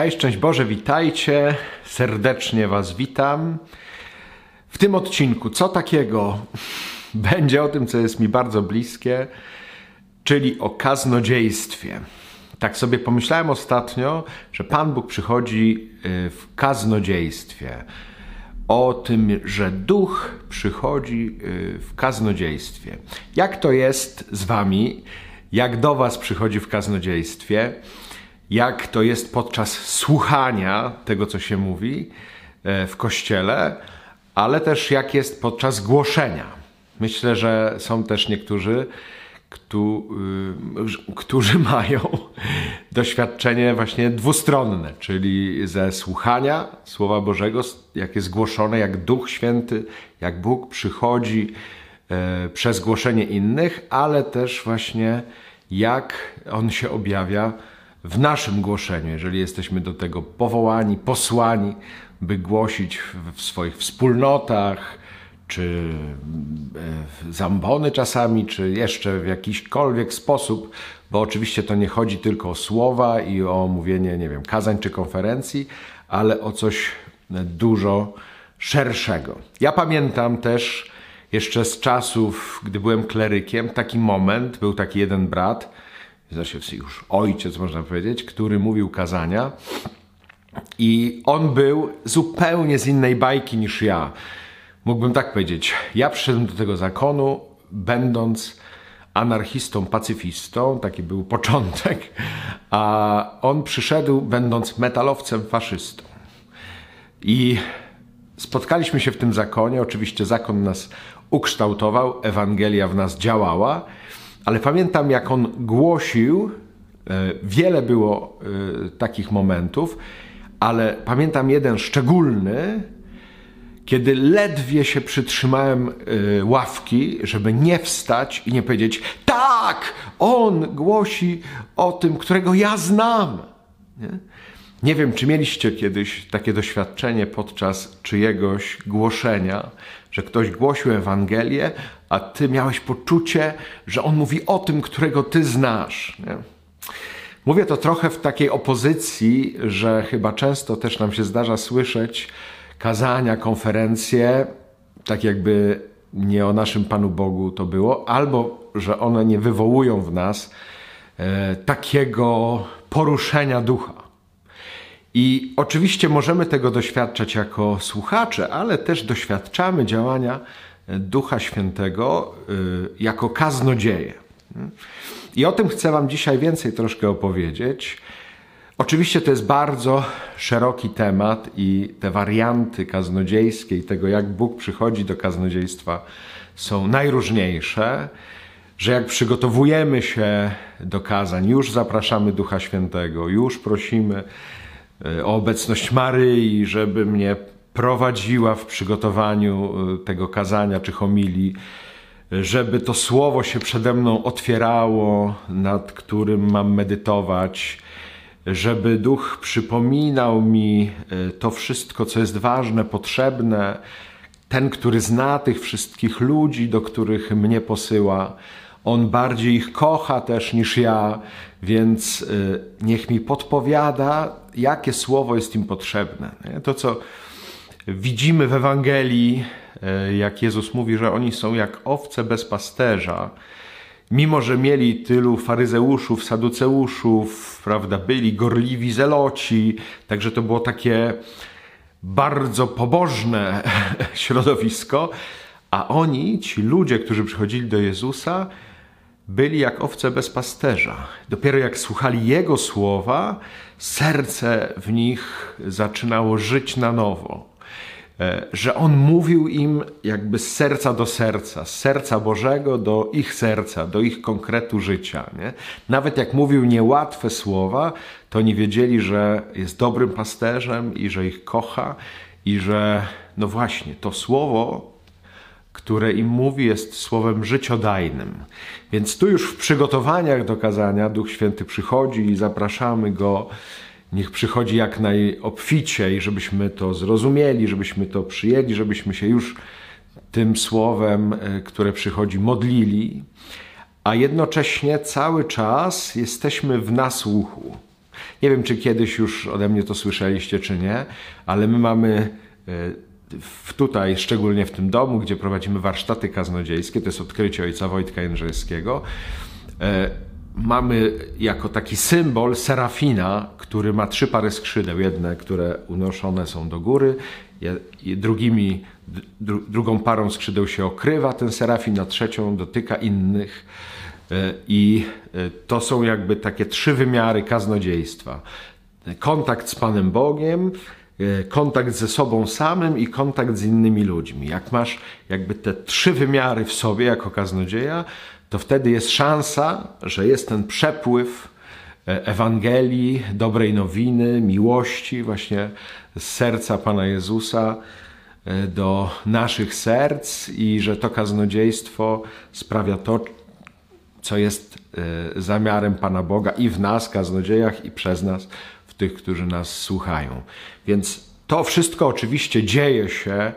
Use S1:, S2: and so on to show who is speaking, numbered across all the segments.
S1: Hej, szczęść Boże, witajcie. Serdecznie Was witam. W tym odcinku, co takiego będzie o tym, co jest mi bardzo bliskie, czyli o kaznodziejstwie. Tak sobie pomyślałem ostatnio, że Pan Bóg przychodzi y, w kaznodziejstwie. O tym, że duch przychodzi y, w kaznodziejstwie. Jak to jest z Wami? Jak do Was przychodzi w kaznodziejstwie? Jak to jest podczas słuchania tego, co się mówi e, w kościele, ale też jak jest podczas głoszenia. Myślę, że są też niektórzy, y, którzy mają doświadczenie właśnie dwustronne, czyli ze słuchania Słowa Bożego, jak jest głoszone, jak Duch Święty, jak Bóg przychodzi e, przez głoszenie innych, ale też właśnie jak On się objawia w naszym głoszeniu, jeżeli jesteśmy do tego powołani, posłani, by głosić w swoich wspólnotach, czy e, zambony czasami, czy jeszcze w jakiśkolwiek sposób, bo oczywiście to nie chodzi tylko o słowa i o mówienie, nie wiem, kazań czy konferencji, ale o coś dużo szerszego. Ja pamiętam też jeszcze z czasów, gdy byłem klerykiem, taki moment, był taki jeden brat, znaczy już ojciec, można powiedzieć, który mówił kazania. I on był zupełnie z innej bajki niż ja. Mógłbym tak powiedzieć. Ja przyszedłem do tego zakonu, będąc anarchistą, pacyfistą, taki był początek, a on przyszedł, będąc metalowcem, faszystą. I spotkaliśmy się w tym zakonie. Oczywiście zakon nas ukształtował, Ewangelia w nas działała ale pamiętam, jak on głosił, e, wiele było e, takich momentów, ale pamiętam jeden szczególny, kiedy ledwie się przytrzymałem e, ławki, żeby nie wstać i nie powiedzieć: Tak, on głosi o tym, którego ja znam. Nie? Nie wiem, czy mieliście kiedyś takie doświadczenie podczas czyjegoś głoszenia, że ktoś głosił Ewangelię, a ty miałeś poczucie, że on mówi o tym, którego ty znasz. Nie? Mówię to trochę w takiej opozycji, że chyba często też nam się zdarza słyszeć kazania, konferencje, tak jakby nie o naszym Panu Bogu to było, albo że one nie wywołują w nas e, takiego poruszenia ducha. I oczywiście możemy tego doświadczać jako słuchacze, ale też doświadczamy działania Ducha Świętego y, jako kaznodzieje. I o tym chcę Wam dzisiaj więcej troszkę opowiedzieć. Oczywiście to jest bardzo szeroki temat i te warianty kaznodziejskie i tego, jak Bóg przychodzi do kaznodziejstwa, są najróżniejsze. Że jak przygotowujemy się do kazań, już zapraszamy Ducha Świętego, już prosimy o obecność Maryi, żeby mnie prowadziła w przygotowaniu y, tego kazania czy homilii, żeby to słowo się przede mną otwierało, nad którym mam medytować, żeby duch przypominał mi to wszystko, co jest ważne, potrzebne, ten, który zna tych wszystkich ludzi, do których mnie posyła. On bardziej ich kocha też niż ja, więc niech mi podpowiada, jakie słowo jest im potrzebne. To, co Widzimy w Ewangelii, e, jak Jezus mówi, że oni są jak owce bez pasterza. Mimo, że mieli tylu faryzeuszów, saduceuszów, prawda, byli gorliwi zeloci, także to było takie bardzo pobożne środowisko, a oni, ci ludzie, którzy przychodzili do Jezusa, byli jak owce bez pasterza. Dopiero jak słuchali Jego słowa, serce w nich zaczynało żyć na nowo. E, że on mówił im jakby z serca do serca, z serca Bożego do ich serca, do ich konkretu życia. Nie? Nawet jak mówił niełatwe słowa, to oni wiedzieli, że jest dobrym pasterzem i że ich kocha i że, no właśnie, to słowo, które im mówi, jest słowem życiodajnym. Więc tu już w przygotowaniach do kazania Duch Święty przychodzi i zapraszamy go Niech przychodzi jak najobficiej, żebyśmy to zrozumieli, żebyśmy to przyjęli, żebyśmy się już tym słowem, e, które przychodzi, modlili, a jednocześnie cały czas jesteśmy w nasłuchu. Nie wiem, czy kiedyś już ode mnie to słyszeliście, czy nie, ale my mamy w, tutaj, szczególnie w tym domu, gdzie prowadzimy warsztaty kaznodziejskie, to jest odkrycie ojca Wojtka Jędrzejskiego, e, mamy jako taki symbol serafina, który ma trzy pary skrzydeł. Jedne, które unoszone są do góry, drugimi, dru, drugą parą skrzydeł się okrywa ten serafin, a trzecią dotyka innych. E, I e, to są jakby takie trzy wymiary kaznodziejstwa. Kontakt z Panem Bogiem, kontakt ze sobą samym i kontakt z innymi ludźmi. Jak masz jakby te trzy wymiary w sobie jako kaznodzieja, to wtedy jest szansa, że jest ten przepływ e, Ewangelii, dobrej nowiny, miłości właśnie z serca Pana Jezusa e, do naszych serc i że to kaznodziejstwo sprawia to, co jest zamiarem Pana Boga i w nas, kaznodziejach, i przez nas tych, którzy nas słuchają. Więc to wszystko oczywiście dzieje się e,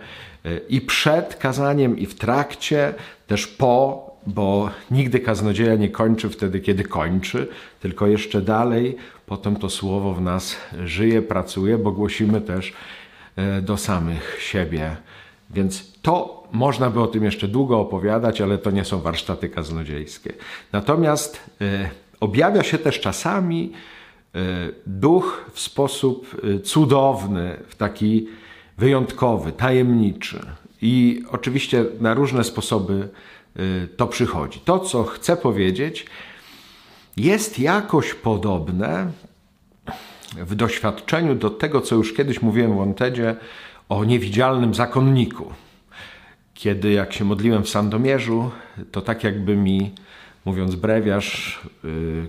S1: i przed kazaniem, i w trakcie, też po, bo nigdy kaznodzieja nie kończy wtedy, kiedy kończy, tylko jeszcze dalej potem to słowo w nas żyje, pracuje, bo głosimy też e, do samych siebie. Więc to można by o tym jeszcze długo opowiadać, ale to nie są warsztaty kaznodziejskie. Natomiast e, objawia się też czasami duch w sposób e, cudowny, w taki wyjątkowy, tajemniczy. I oczywiście na różne sposoby e, to przychodzi. To, co chcę powiedzieć, jest jakoś podobne w doświadczeniu do tego, co już kiedyś mówiłem w Ontedzie o niewidzialnym zakonniku. Kiedy jak się modliłem w Sandomierzu, to tak jakby mi, mówiąc brewiarz,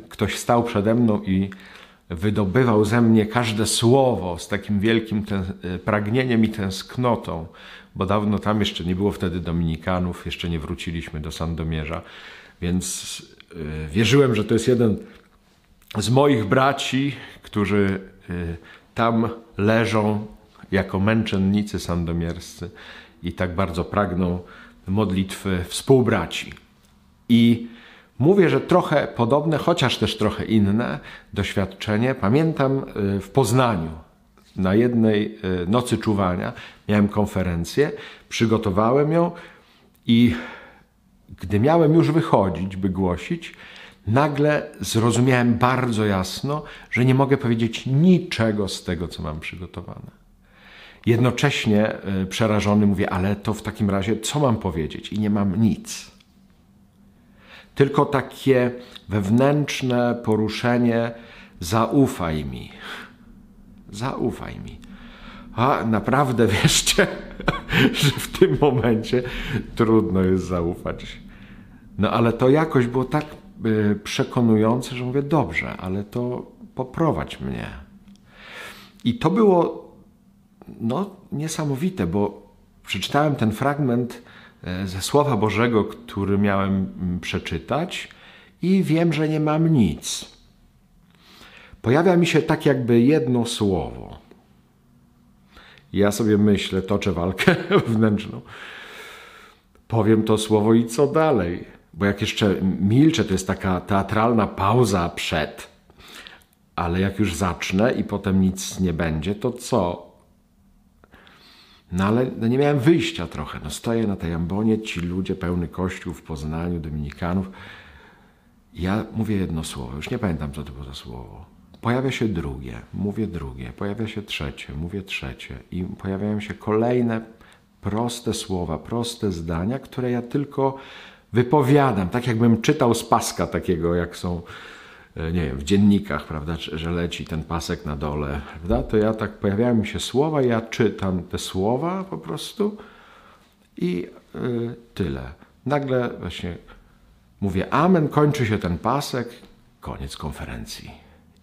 S1: ktoś stał przede mną i wydobywał ze mnie każde słowo z takim wielkim e, pragnieniem i tęsknotą, bo dawno tam jeszcze nie było wtedy Dominikanów, jeszcze nie wróciliśmy do Sandomierza, więc e, wierzyłem, że to jest jeden z moich braci, którzy e, tam leżą jako męczennicy sandomierscy i tak bardzo pragną modlitwy współbraci. I Mówię, że trochę podobne, chociaż też trochę inne doświadczenie. Pamiętam y, w Poznaniu na jednej y, nocy czuwania miałem konferencję, przygotowałem ją i gdy miałem już wychodzić, by głosić, nagle zrozumiałem bardzo jasno, że nie mogę powiedzieć niczego z tego, co mam przygotowane. Jednocześnie y, przerażony mówię, ale to w takim razie co mam powiedzieć? I nie mam nic tylko takie wewnętrzne poruszenie: zaufaj mi. Zaufaj mi. A naprawdę wierzcie, że w tym momencie trudno jest zaufać. No ale to jakoś było tak y, przekonujące, że mówię: dobrze, ale to poprowadź mnie. I to było no, niesamowite, bo przeczytałem ten fragment ze Słowa Bożego, który miałem mm, przeczytać, i wiem, że nie mam nic. Pojawia mi się tak jakby jedno słowo. Ja sobie myślę, toczę walkę wewnętrzną. Powiem to słowo i co dalej? Bo jak jeszcze milczę, to jest taka teatralna pauza przed. Ale jak już zacznę i potem nic nie będzie, to co? No ale no nie miałem wyjścia trochę. No stoję na tej ambonie, ci ludzie, pełny kościół w Poznaniu, dominikanów. Ja mówię jedno słowo, już nie pamiętam, co to było za słowo. Pojawia się drugie, mówię drugie, pojawia się trzecie, mówię trzecie i pojawiają się kolejne proste słowa, proste zdania, które ja tylko wypowiadam, tak jakbym czytał z paska takiego, jak są nie wiem, w dziennikach, prawda, że leci ten pasek na dole, prawda, to ja tak pojawiają mi się słowa, ja czytam te słowa po prostu i y, tyle. Nagle właśnie mówię amen, kończy się ten pasek, koniec konferencji.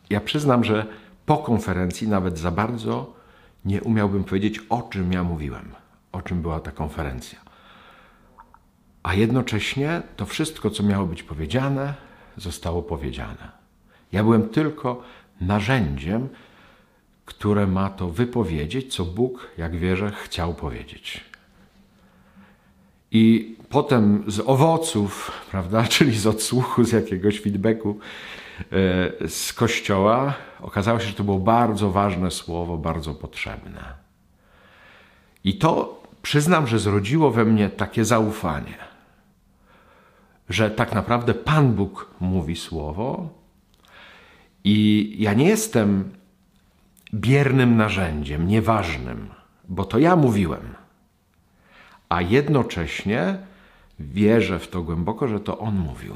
S1: Ja przyznam, że po konferencji nawet za bardzo nie umiałbym powiedzieć, o czym ja mówiłem, o czym była ta konferencja. A jednocześnie to wszystko, co miało być powiedziane, zostało powiedziane. Ja byłem tylko narzędziem, które ma to wypowiedzieć, co Bóg, jak wierzę, chciał powiedzieć. I potem z owoców, prawda, czyli z odsłuchu, z jakiegoś feedbacku, z kościoła, okazało się, że to było bardzo ważne słowo, bardzo potrzebne. I to przyznam, że zrodziło we mnie takie zaufanie, że tak naprawdę Pan Bóg mówi słowo i ja nie jestem biernym narzędziem, nieważnym, bo to ja mówiłem. A jednocześnie wierzę w to głęboko, że to On mówił.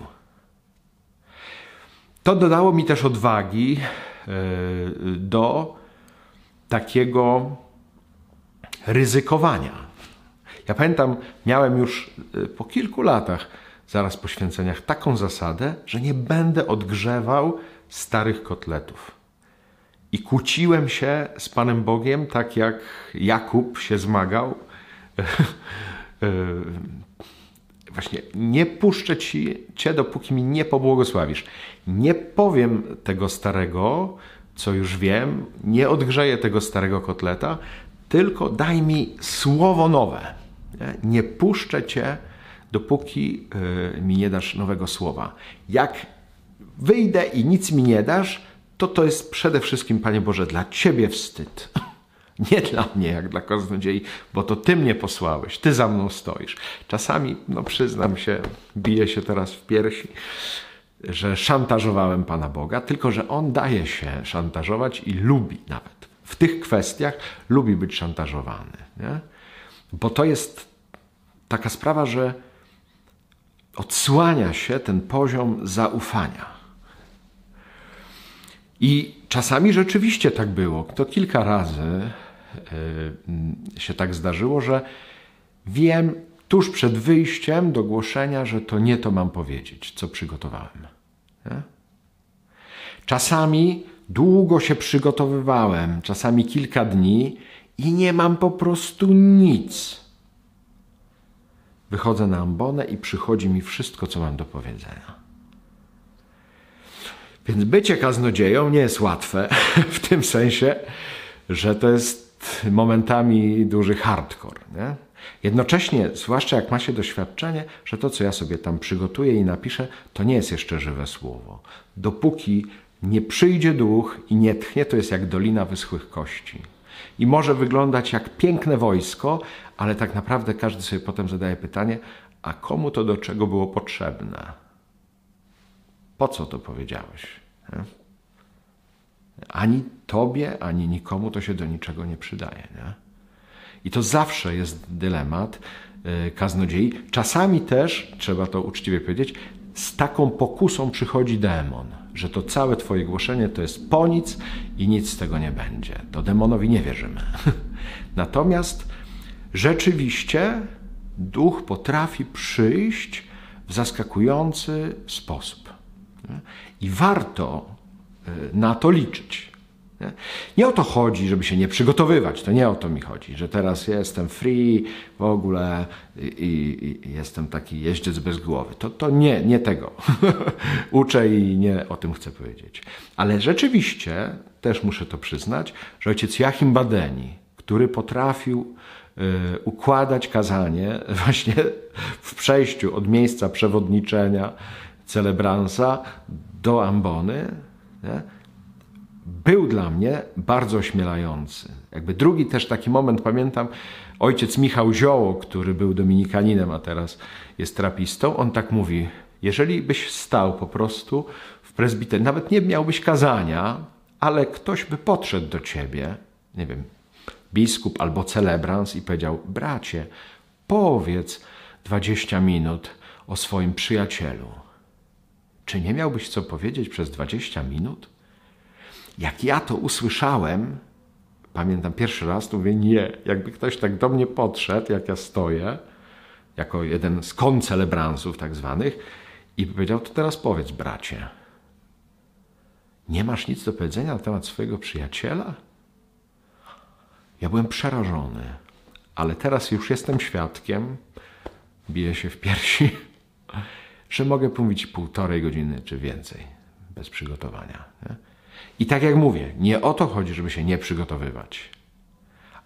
S1: To dodało mi też odwagi e, do takiego ryzykowania. Ja pamiętam, miałem już e, po kilku latach, zaraz po święceniach, taką zasadę, że nie będę odgrzewał starych kotletów. I kłóciłem się z Panem Bogiem, tak jak Jakub się zmagał. E, właśnie, nie puszczę ci, cię, dopóki mi nie pobłogosławisz. Nie powiem tego starego, co już wiem, nie odgrzeję tego starego kotleta, tylko daj mi słowo nowe. Nie, puszczę cię, dopóki y, mi nie dasz nowego słowa. Jak wyjdę i nic mi nie dasz, to to jest przede wszystkim, Panie Boże, dla Ciebie wstyd. Nie dla mnie, jak dla kaznodziei, bo to Ty mnie posłałeś, Ty za mną stoisz. Czasami, no przyznam się, biję się teraz w piersi, że szantażowałem Pana Boga, tylko że On daje się szantażować i lubi nawet. W tych kwestiach lubi być szantażowany. Nie? Bo to jest taka sprawa, że odsłania się ten poziom zaufania. I czasami rzeczywiście tak było. To kilka razy e, się tak zdarzyło, że wiem tuż przed wyjściem do głoszenia, że to nie to mam powiedzieć, co przygotowałem. Nie? Czasami długo się przygotowywałem, czasami kilka dni i nie mam po prostu nic. Wychodzę na ambonę i przychodzi mi wszystko, co mam do powiedzenia. Więc bycie kaznodzieją nie jest łatwe w tym sensie, że to jest momentami duży hardcore. Nie? Jednocześnie, zwłaszcza jak ma się doświadczenie, że to, co ja sobie tam przygotuję i napiszę, to nie jest jeszcze żywe słowo. Dopóki nie przyjdzie duch i nie tchnie, to jest jak dolina wyschłych kości. I może wyglądać jak piękne wojsko, ale tak naprawdę każdy sobie potem zadaje pytanie, a komu to do czego było potrzebne? Po co to powiedziałeś? Nie? Ani tobie, ani nikomu to się do niczego nie przydaje. Nie? I to zawsze jest dylemat yy, kaznodziei. Czasami też, trzeba to uczciwie powiedzieć, z taką pokusą przychodzi demon, że to całe Twoje głoszenie to jest po nic i nic z tego nie będzie. To demonowi nie wierzymy. Natomiast rzeczywiście duch potrafi przyjść w zaskakujący sposób. I warto e, na to liczyć. Nie? nie o to chodzi, żeby się nie przygotowywać, to nie o to mi chodzi, że teraz jestem free w ogóle i, i, i jestem taki jeździec bez głowy. To, to nie, nie tego uczę i nie o tym chcę powiedzieć. Ale rzeczywiście, też muszę to przyznać, że ojciec Joachim Badeni, który potrafił y, układać kazanie właśnie w przejściu od miejsca przewodniczenia celebransa do ambony, nie? był dla mnie bardzo ośmielający. Jakby drugi też taki moment pamiętam, ojciec Michał Zioło, który był dominikaninem, a teraz jest terapistą, on tak mówi, jeżeli byś stał po prostu w prezbiterii, nawet nie miałbyś kazania, ale ktoś by podszedł do ciebie, nie wiem, biskup albo celebrans i powiedział, bracie, powiedz 20 minut o swoim przyjacielu. Czy nie miałbyś co powiedzieć przez 20 minut? Jak ja to usłyszałem, pamiętam pierwszy raz, to mówię nie. Jakby ktoś tak do mnie podszedł, jak ja stoję, jako jeden z koncelebransów tak zwanych, i powiedział, to teraz powiedz, bracie, nie masz nic do powiedzenia na temat swojego przyjaciela? Ja byłem przerażony, ale teraz już jestem świadkiem, biję się w piersi, że mogę mówić półtorej godziny czy więcej bez przygotowania. Nie? I tak jak mówię, nie o to chodzi, żeby się nie przygotowywać,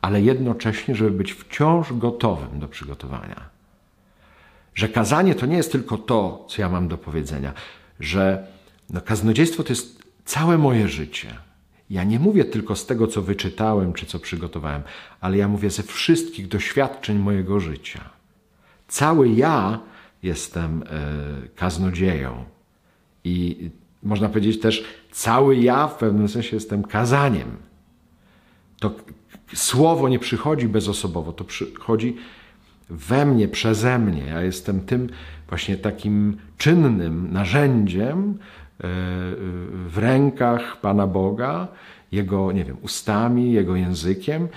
S1: ale jednocześnie, żeby być wciąż gotowym do przygotowania. Że kazanie to nie jest tylko to, co ja mam do powiedzenia, że No, kaznodziejstwo to jest całe moje życie. Ja nie mówię tylko z tego, co wyczytałem czy co przygotowałem, ale ja mówię ze wszystkich doświadczeń mojego życia. Cały ja jestem e, kaznodzieją. I można powiedzieć też, cały ja w pewnym sensie jestem kazaniem. To słowo nie przychodzi bezosobowo, to przychodzi we mnie, przeze mnie. Ja jestem tym właśnie takim czynnym narzędziem e, w rękach Pana Boga, Jego, nie wiem, ustami, Jego językiem,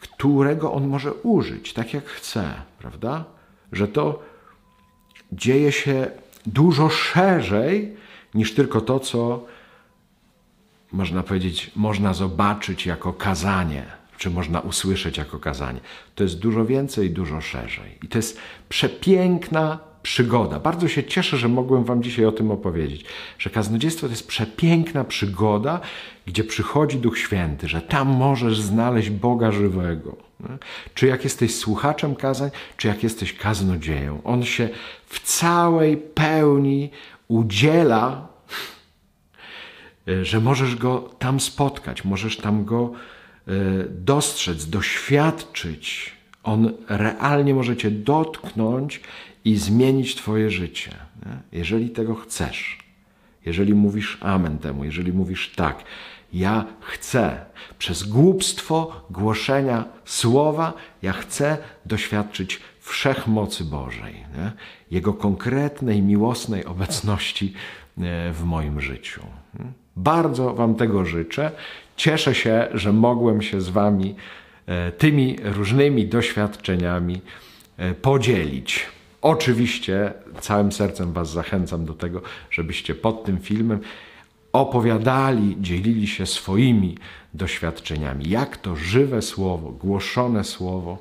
S1: którego On może użyć tak jak chce, prawda? Że to dzieje się dużo szerzej niż tylko to, co można powiedzieć, można zobaczyć jako kazanie, czy można usłyszeć jako kazanie. To jest dużo więcej, dużo szerzej. I to jest przepiękna przygoda. Bardzo się cieszę, że mogłem Wam dzisiaj o tym opowiedzieć, że kaznodziejstwo to jest przepiękna przygoda, gdzie przychodzi Duch Święty, że tam możesz znaleźć Boga żywego. Czy jak jesteś słuchaczem kazań, czy jak jesteś kaznodzieją. On się w całej pełni udziela że możesz go tam spotkać, możesz tam go e, dostrzec, doświadczyć. On realnie może cię dotknąć i zmienić Twoje życie, jeżeli tego chcesz. Jeżeli mówisz amen temu, jeżeli mówisz tak, ja chcę przez głupstwo głoszenia słowa, ja chcę doświadczyć wszechmocy Bożej, nie? Jego konkretnej, miłosnej obecności w moim życiu. Bardzo Wam tego życzę. Cieszę się, że mogłem się z Wami tymi różnymi doświadczeniami e, podzielić. Oczywiście całym sercem Was zachęcam do tego, żebyście pod tym filmem opowiadali, dzielili się swoimi doświadczeniami, jak to żywe słowo, głoszone słowo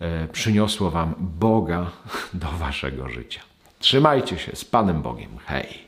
S1: e, przyniosło Wam Boga do Waszego życia. Trzymajcie się z Panem Bogiem. Hej!